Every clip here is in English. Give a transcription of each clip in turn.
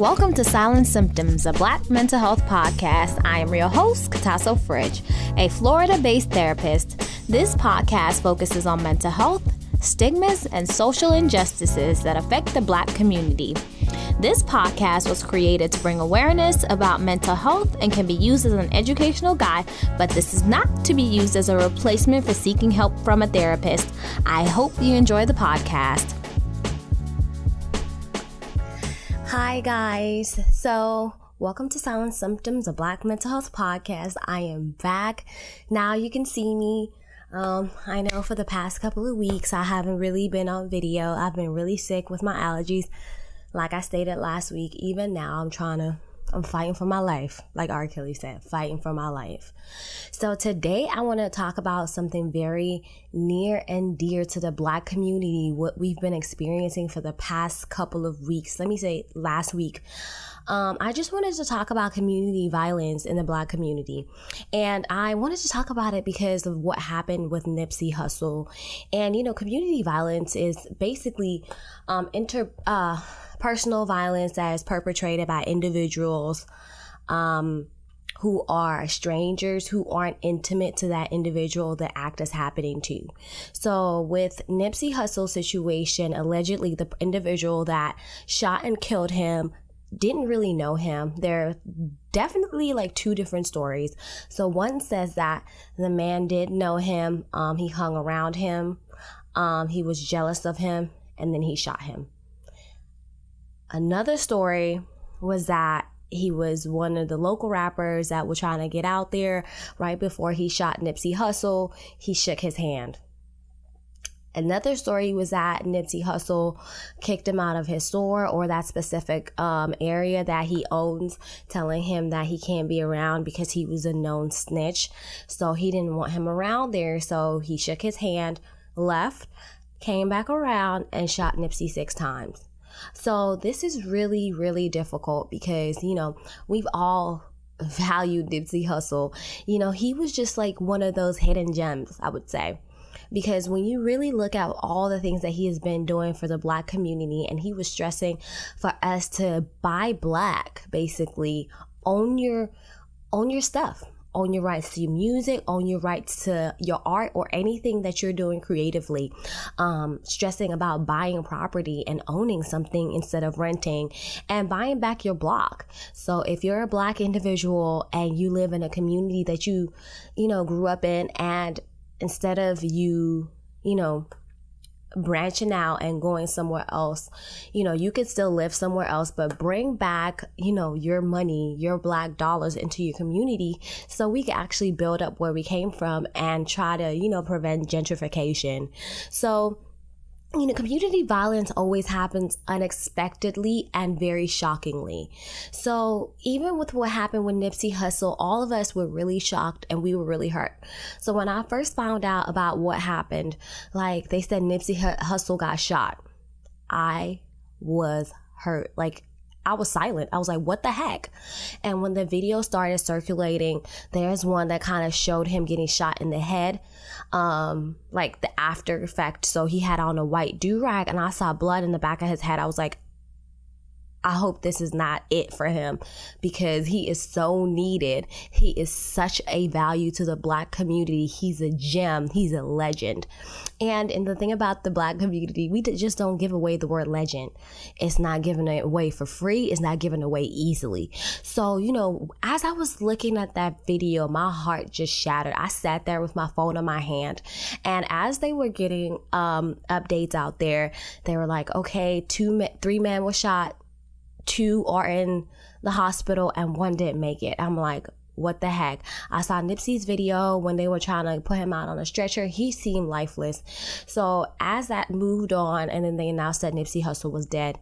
Welcome to Silent Symptoms, a Black mental health podcast. I am your host, Katasso Fridge, a Florida based therapist. This podcast focuses on mental health, stigmas, and social injustices that affect the Black community. This podcast was created to bring awareness about mental health and can be used as an educational guide, but this is not to be used as a replacement for seeking help from a therapist. I hope you enjoy the podcast. Hi, guys. So, welcome to Silent Symptoms, a Black mental health podcast. I am back. Now you can see me. Um, I know for the past couple of weeks, I haven't really been on video. I've been really sick with my allergies. Like I stated last week, even now, I'm trying to I'm fighting for my life, like R. Kelly said, fighting for my life. So today I want to talk about something very near and dear to the black community, what we've been experiencing for the past couple of weeks. Let me say last week. Um, I just wanted to talk about community violence in the black community. And I wanted to talk about it because of what happened with Nipsey Hussle. And, you know, community violence is basically um, inter. Uh, personal violence that is perpetrated by individuals um, who are strangers who aren't intimate to that individual the act is happening to. So with Nipsey Hussle's situation, allegedly the individual that shot and killed him didn't really know him. There are definitely like two different stories. So one says that the man did know him. Um, he hung around him. Um, he was jealous of him, and then he shot him. Another story was that he was one of the local rappers that were trying to get out there right before he shot Nipsey Hussle. He shook his hand. Another story was that Nipsey Hussle kicked him out of his store or that specific um, area that he owns, telling him that he can't be around because he was a known snitch. So he didn't want him around there. So he shook his hand, left, came back around, and shot Nipsey six times. So this is really, really difficult because, you know, we've all valued Nipsey Hussle. You know, he was just like one of those hidden gems, I would say. Because when you really look at all the things that he has been doing for the black community, and he was stressing for us to buy black, basically, own your own your stuff own your rights to your music, own your rights to your art or anything that you're doing creatively. Um, stressing about buying property and owning something instead of renting and buying back your block. So if you're a black individual and you live in a community that you, you know, grew up in and instead of you, you know, branching out and going somewhere else. You know you could still live somewhere else but bring back you know your money your black dollars into your community so we can actually build up where we came from and try to you know prevent gentrification. So you know, community violence always happens unexpectedly and very shockingly. So even with what happened with Nipsey Hussle, all of us were really shocked and we were really hurt. So when I first found out about what happened, like they said Nipsey Hussle got shot, I was hurt. Like I was silent. I was like, what the heck? And when the video started circulating, there's one that kind of showed him getting shot in the head, um, like the after effect. So he had on a white do rag, and I saw blood in the back of his head. I was like, I hope this is not it for him because he is so needed. He is such a value to the black community. He's a gem. He's a legend. And and the thing about the black community, we just don't give away the word legend. It's not given away for free. It's not given away easily. So, you know, as I was looking at that video, my heart just shattered. I sat there with my phone in my hand. And as they were getting um, updates out there, they were like, okay, two, three men were shot two are in the hospital and one didn't make it. I'm like, what the heck? I saw Nipsey's video when they were trying to put him out on a stretcher. He seemed lifeless. So as that moved on, and then they announced that Nipsey Hussle was dead,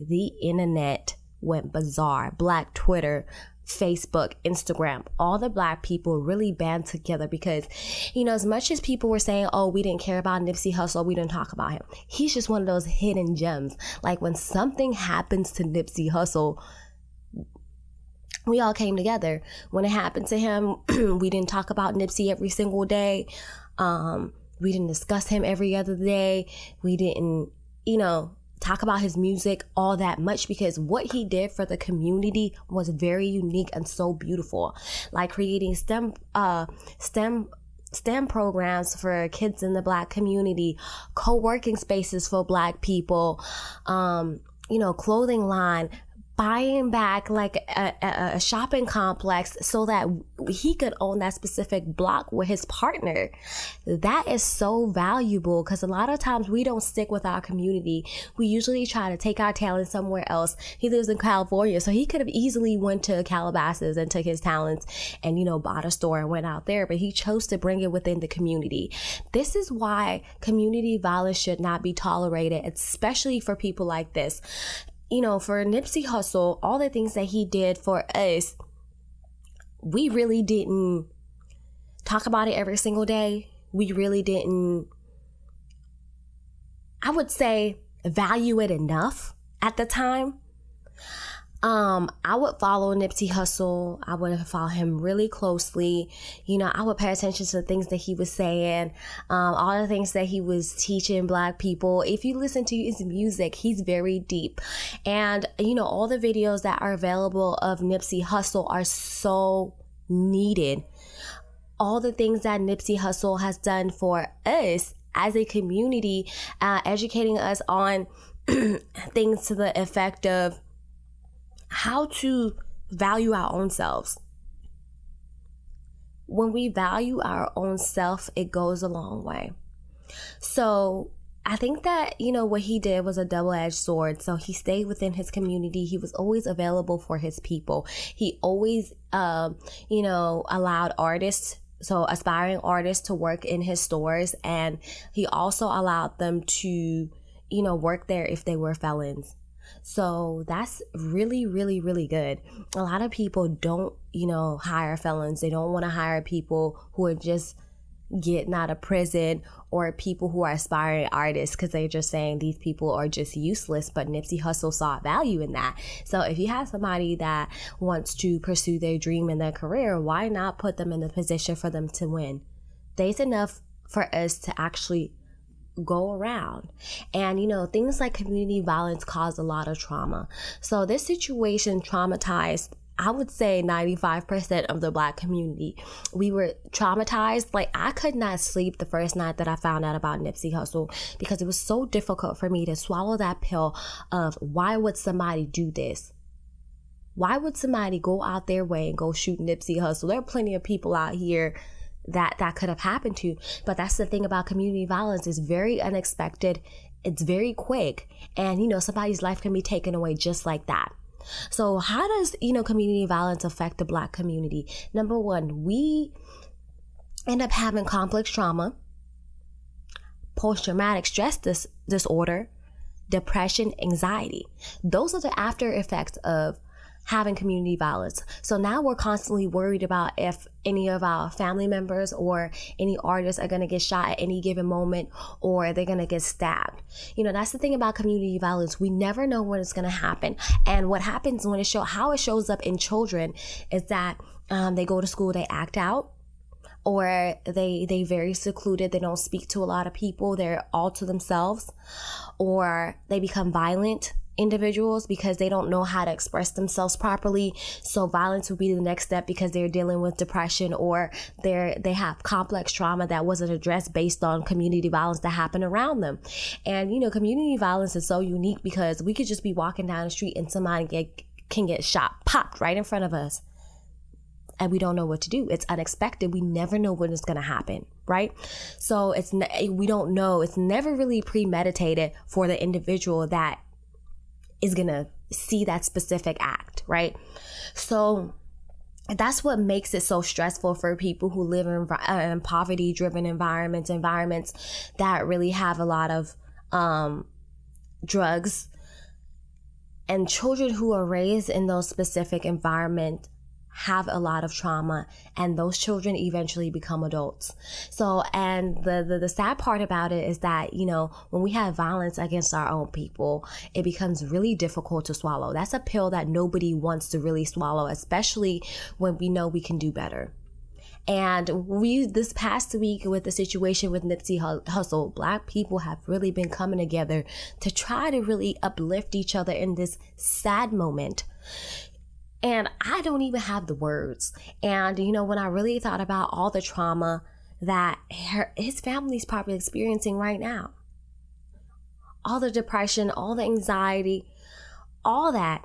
the internet went bizarre. Black Twitter, Facebook, Instagram, all the black people really band together because, you know, as much as people were saying, oh, we didn't care about Nipsey Hussle, we didn't talk about him. He's just one of those hidden gems. Like when something happens to Nipsey Hussle, we all came together. When it happened to him, we didn't talk about Nipsey every single day. Um, we didn't discuss him every other day. We didn't, you know, talk about his music all that much because what he did for the community was very unique and so beautiful. Like creating STEM uh STEM STEM programs for kids in the black community, co-working spaces for black people, um, you know, clothing line, buying back like a, a, shopping complex so that he could own that specific block with his partner. That is so valuable because a lot of times we don't stick with our community. We usually try to take our talent somewhere else. He lives in California, so he could have easily went to Calabasas and took his talents and, you know, bought a store and went out there, but he chose to bring it within the community. This is why community violence should not be tolerated, especially for people like this you know, for Nipsey Hussle, all the things that he did for us, we really didn't talk about it every single day. We really didn't, I would say, value it enough at the time. Um, I would follow Nipsey Hussle. I would follow him really closely. You know, I would pay attention to the things that he was saying, um, all the things that he was teaching black people. If you listen to his music, he's very deep. And, you know, all the videos that are available of Nipsey Hussle are so needed. All the things that Nipsey Hussle has done for us as a community, uh, educating us on things to the effect of, how to value our own selves. When we value our own self, it goes a long way. So I think that, you know, what he did was a double edged sword. So he stayed within his community. He was always available for his people. He always, um, you know, allowed artists so aspiring artists to work in his stores and he also allowed them to you know work there if they were felons so that's really, really, really good. A lot of people don't, you know, hire felons. They don't want to hire people who are just getting out of prison or people who are aspiring artists because they're just saying these people are just useless. But Nipsey Hussle saw value in that. So if you have somebody that wants to pursue their dream in their career, why not put them in the position for them to win? There's enough for us to actually go around. And, you know, things like community violence cause a lot of trauma. So this situation traumatized I would say 95% of the black community. We were traumatized. Like, I could not sleep the first night that I found out about Nipsey Hussle because it was so difficult for me to swallow that pill of why would somebody do this? Why would somebody go out their way and go shoot Nipsey Hussle? There are plenty of people out here that that could have happened to. But that's the thing about community violence is very unexpected. It's very quick. And, you know, somebody's life can be taken away just like that. So how does, you know, community violence affect the black community? Number one, we end up having complex trauma, post-traumatic stress dis- disorder, depression, anxiety. Those are the after effects of having community violence. So now we're constantly worried about if any of our family members or any artists are going to get shot at any given moment or they're going to get stabbed. You know, that's the thing about community violence. We never know when it's going to happen. And what happens when it show how it shows up in children is that um, they go to school, they act out or they they very secluded they don't speak to a lot of people they're all to themselves or they become violent individuals because they don't know how to express themselves properly. So violence would be the next step because they're dealing with depression or they're they have complex trauma that wasn't addressed based on community violence that happened around them. And you know, community violence is so unique because we could just be walking down the street and somebody get, can get shot, popped right in front of us. And we don't know what to do. It's unexpected. We never know when it's going to happen right? So it's we don't know. It's never really premeditated for the individual that is going to see that specific act, right? So that's what makes it so stressful for people who live in, uh, in poverty driven environments, environments that really have a lot of um, drugs. And children who are raised in those specific environments have a lot of trauma and those children eventually become adults. So, and the, the, the, sad part about it is that, you know, when we have violence against our own people, it becomes really difficult to swallow. That's a pill that nobody wants to really swallow, especially when we know we can do better. And we, this past week with the situation with Nipsey Hussle, black people have really been coming together to try to really uplift each other in this sad moment. And I don't even have the words. And, you know, when I really thought about all the trauma that her, his family's probably experiencing right now, all the depression, all the anxiety, all that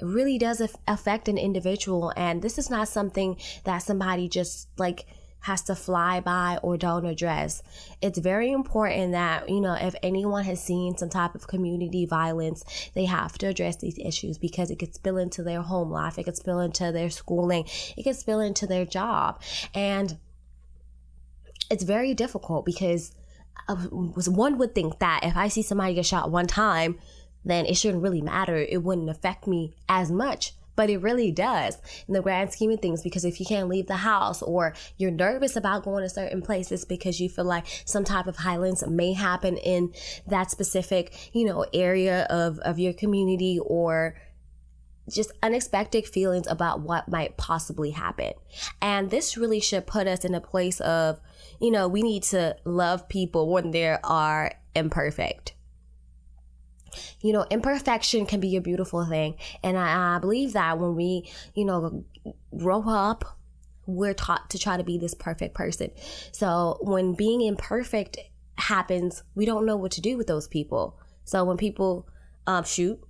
really does affect an individual. And this is not something that somebody just like has to fly by or don't address. It's very important that, you know, if anyone has seen some type of community violence, they have to address these issues because it could spill into their home life, it could spill into their schooling, it could spill into their job. And it's very difficult because uh, one would think that if I see somebody get shot one time, then it shouldn't really matter. It wouldn't affect me as much. But it really does in the grand scheme of things because if you can't leave the house or you're nervous about going to certain places because you feel like some type of violence may happen in that specific, you know, area of, of your community or just unexpected feelings about what might possibly happen. And this really should put us in a place of, you know, we need to love people when they are imperfect you know, imperfection can be a beautiful thing. And I, I believe that when we, you know, grow up, we're taught to try to be this perfect person. So when being imperfect happens, we don't know what to do with those people. So when people um, shoot,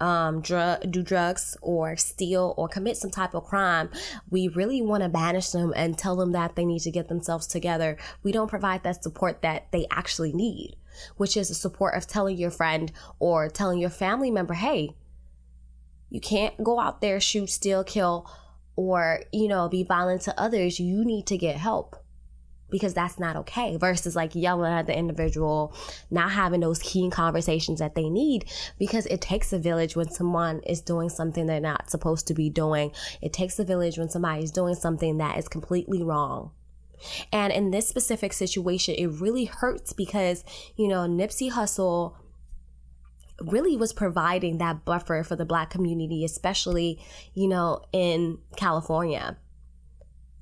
um, drug, do drugs or steal or commit some type of crime, we really want to banish them and tell them that they need to get themselves together. We don't provide that support that they actually need which is the support of telling your friend or telling your family member, hey, you can't go out there, shoot, steal, kill, or, you know, be violent to others. You need to get help. Because that's not okay versus like yelling at the individual not having those keen conversations that they need because it takes a village when someone is doing something they're not supposed to be doing. It takes a village when somebody is doing something that is completely wrong and in this specific situation, it really hurts because, you know, Nipsey Hussle really was providing that buffer for the black community, especially, you know, in California.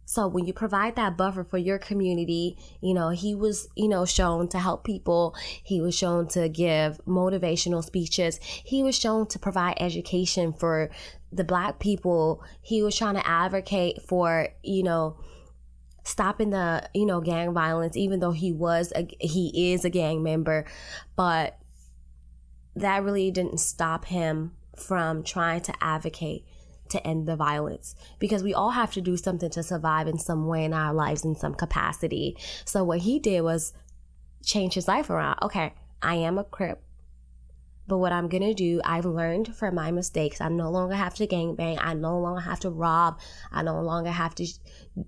So when you provide that buffer for your community, you know, he was, you know, shown to help people. He was shown to give motivational speeches. He was shown to provide education for the black people. He was trying to advocate for, you know, stopping the you know gang violence even though he was a, he is a gang member. But that really didn't stop him from trying to advocate to end the violence. Because we all have to do something to survive in some way in our lives in some capacity. So what he did was change his life around. Okay i am a crip but what I'm gonna do, I've learned from my mistakes. I no longer have to gangbang. I no longer have to rob. I no longer have to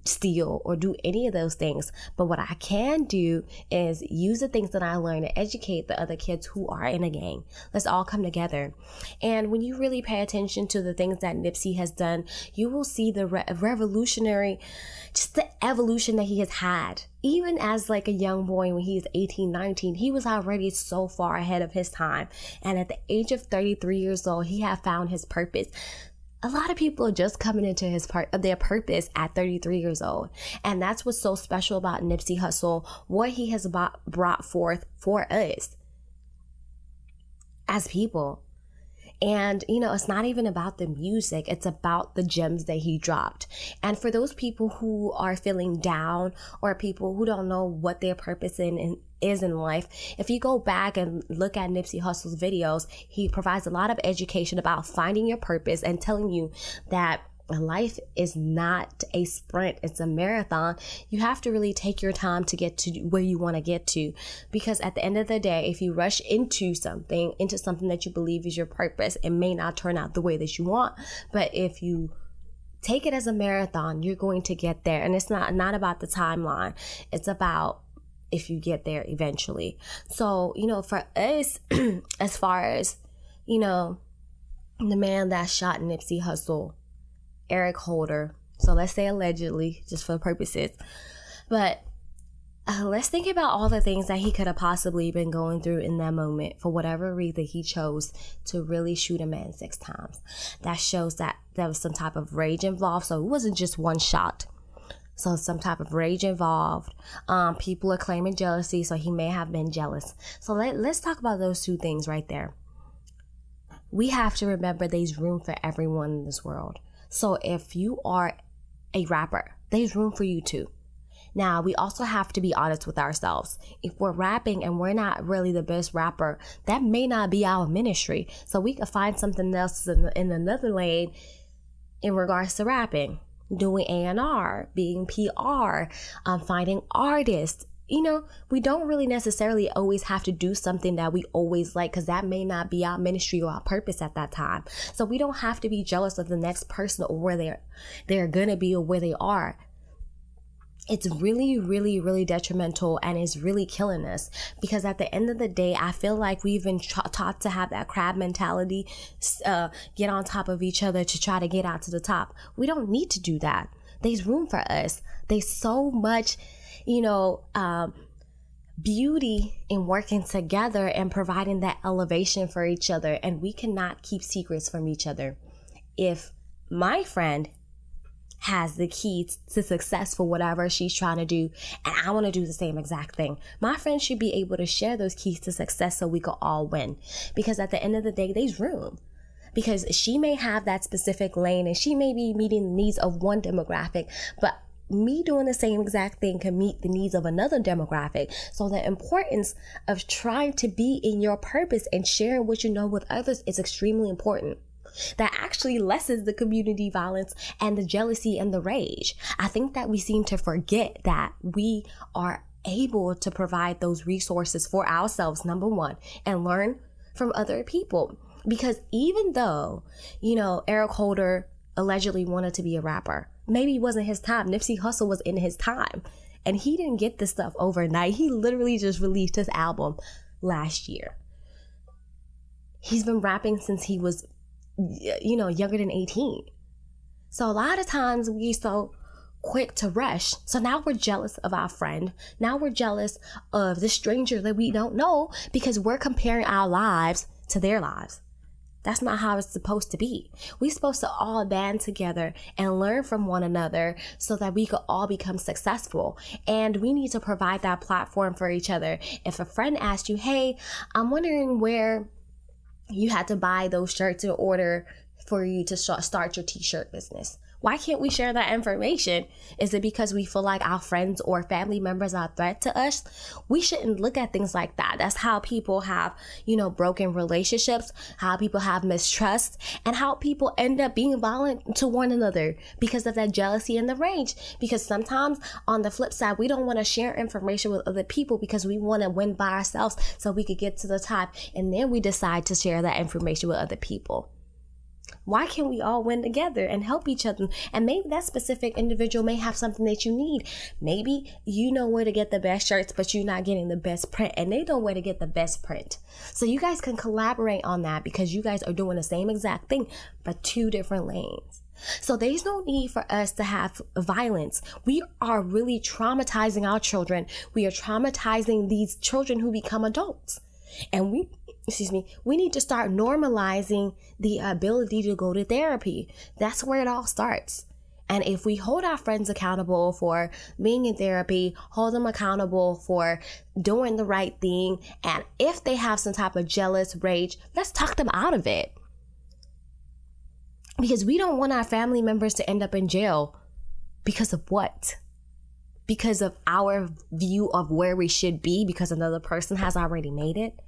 steal or do any of those things. But what I can do is use the things that I learned to educate the other kids who are in a gang. Let's all come together. And when you really pay attention to the things that Nipsey has done, you will see the re- revolutionary, just the evolution that he has had even as like a young boy when he was 18 19 he was already so far ahead of his time. And at the age of 33 years old he had found his purpose. A lot of people are just coming into his part of their purpose at 33 years old. And that's what's so special about nipsey hussle what he has brought forth for us as people and, you know, it's not even about the music, it's about the gems that he dropped. And for those people who are feeling down or people who don't know what their purpose in, in is in life. If you go back and look at Nipsey Hussle's videos, he provides a lot of education about finding your purpose and telling you that life is not a sprint it's a marathon. You have to really take your time to get to where you want to get to. Because at the end of the day if you rush into something into something that you believe is your purpose it may not turn out the way that you want. But if you take it as a marathon you're going to get there. And it's not not about the timeline. It's about if you get there eventually. So you know for us as far as you know the man that shot Nipsey Hussle Eric Holder. So let's say allegedly, just for purposes. But uh, let's think about all the things that he could have possibly been going through in that moment for whatever reason he chose to really shoot a man six times. That shows that there was some type of rage involved. So it wasn't just one shot. So some type of rage involved. Um, people are claiming jealousy, so he may have been jealous. So let, let's talk about those two things right there. We have to remember there's room for everyone in this world. So if you are a rapper, there's room for you too. Now, we also have to be honest with ourselves. If we're rapping and we're not really the best rapper, that may not be our ministry. So we could find something else in, in another lane in regards to rapping, doing A&R, being PR, um, finding artists. You know, we don't really necessarily always have to do something that we always like because that may not be our ministry or our purpose at that time. So we don't have to be jealous of the next person or where they're they're gonna be or where they are it's really, really, really detrimental and is really killing us because at the end of the day, I feel like we've been tra- taught to have that crab mentality, uh, get on top of each other to try to get out to the top. We don't need to do that. There's room for us. There's so much, you know, um, beauty in working together and providing that elevation for each other. And we cannot keep secrets from each other. If my friend has the key to success for whatever she's trying to do. And I want to do the same exact thing. My friend should be able to share those keys to success so we could all win. Because at the end of the day, there's room. Because she may have that specific lane and she may be meeting the needs of one demographic, but me doing the same exact thing can meet the needs of another demographic. So the importance of trying to be in your purpose and sharing what you know with others is extremely important that actually lessens the community violence and the jealousy and the rage. I think that we seem to forget that we are able to provide those resources for ourselves, number one, and learn from other people. Because even though, you know, Eric Holder allegedly wanted to be a rapper, maybe it wasn't his time. Nipsey Hussle was in his time. And he didn't get this stuff overnight. He literally just released his album last year. He's been rapping since he was you know, younger than 18. So a lot of times we so quick to rush. So now we're jealous of our friend. Now we're jealous of the stranger that we don't know because we're comparing our lives to their lives. That's not how it's supposed to be. We're supposed to all band together and learn from one another so that we could all become successful. And we need to provide that platform for each other. If a friend asks you, Hey, I'm wondering where you had to buy those shirts in order for you to start your t-shirt business. Why can't we share that information? Is it because we feel like our friends or family members are a threat to us? We shouldn't look at things like that. That's how people have, you know, broken relationships, how people have mistrust, and how people end up being violent to one another because of that jealousy and the rage. Because sometimes on the flip side, we don't want to share information with other people because we want to win by ourselves so we could get to the top. And then we decide to share that information with other people. Why can't we all win together and help each other? And maybe that specific individual may have something that you need. Maybe you know where to get the best shirts, but you're not getting the best print, and they know where to get the best print. So you guys can collaborate on that because you guys are doing the same exact thing, but two different lanes. So there's no need for us to have violence. We are really traumatizing our children. We are traumatizing these children who become adults. And we excuse me, we need to start normalizing the ability to go to therapy. That's where it all starts. And if we hold our friends accountable for being in therapy, hold them accountable for doing the right thing, and if they have some type of jealous rage, let's talk them out of it. Because we don't want our family members to end up in jail because of what? Because of our view of where we should be because another person has already made it?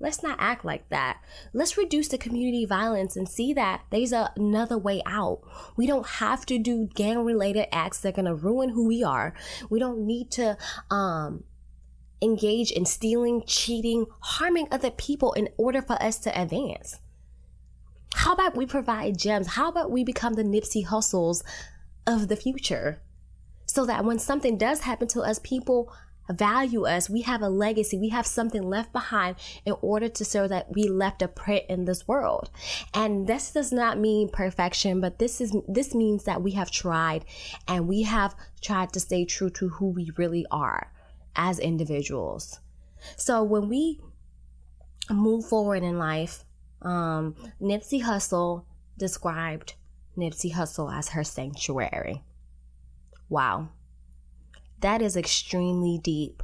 Let's not act like that. Let's reduce the community violence and see that there's a, another way out. We don't have to do gang related acts that are going to ruin who we are. We don't need to, um, engage in stealing, cheating, harming other people in order for us to advance. How about we provide gems? How about we become the Nipsey Hussles of the future? So that when something does happen to us, people value us. We have a legacy. We have something left behind in order to show that we left a print in this world. And this does not mean perfection, but this is, this means that we have tried and we have tried to stay true to who we really are as individuals. So when we move forward in life, um, Nipsey Hussle described Nipsey Hussle as her sanctuary. Wow. That is extremely deep.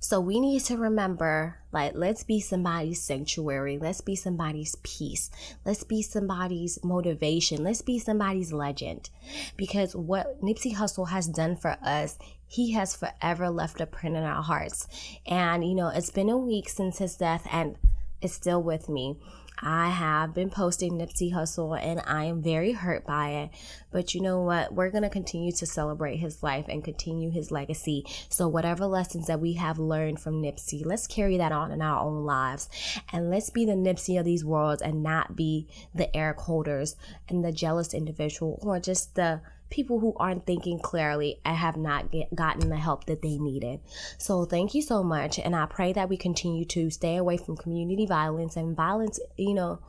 So we need to remember like, let's be somebody's sanctuary. Let's be somebody's peace. Let's be somebody's motivation. Let's be somebody's legend. Because what Nipsey Hussle has done for us, he has forever left a print in our hearts. And, you know, it's been a week since his death and it's still with me. I have been posting Nipsey Hussle and I am very hurt by it. But you know what? We're going to continue to celebrate his life and continue his legacy. So, whatever lessons that we have learned from Nipsey, let's carry that on in our own lives. And let's be the Nipsey of these worlds and not be the Eric Holders and the jealous individual or just the people who aren't thinking clearly and have not get, gotten the help that they needed. So thank you so much. And I pray that we continue to stay away from community violence and violence, you know,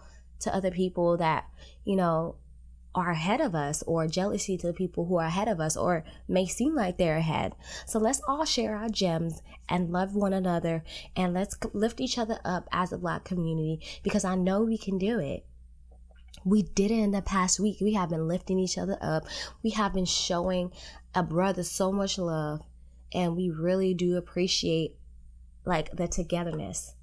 to other people that, you know, are ahead of us or jealousy to the people who are ahead of us or may seem like they're ahead. So let's all share our gems and love one another and let's lift each other up as a black community because I know we can do it. We did it in the past week. We have been lifting each other up. We have been showing a brother so much love. And we really do appreciate like the togetherness.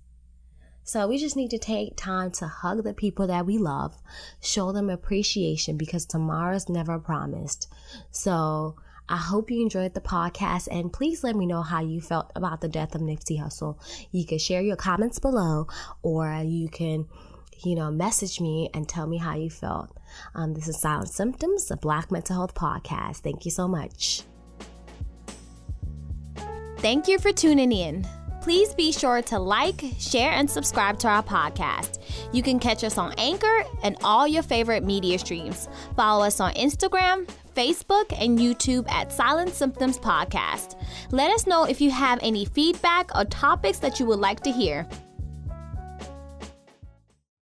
So we just need to take time to hug the people that we love, show them appreciation because tomorrow's never promised. So I hope you enjoyed the podcast and please let me know how you felt about the death of Nipsey Hussle. You can share your comments below or you can you know, message me and tell me how you felt. Um, this is Silent Symptoms, a Black Mental Health podcast. Thank you so much. Thank you for tuning in. Please be sure to like, share, and subscribe to our podcast. You can catch us on Anchor and all your favorite media streams. Follow us on Instagram, Facebook, and YouTube at Silent Symptoms Podcast. Let us know if you have any feedback or topics that you would like to hear.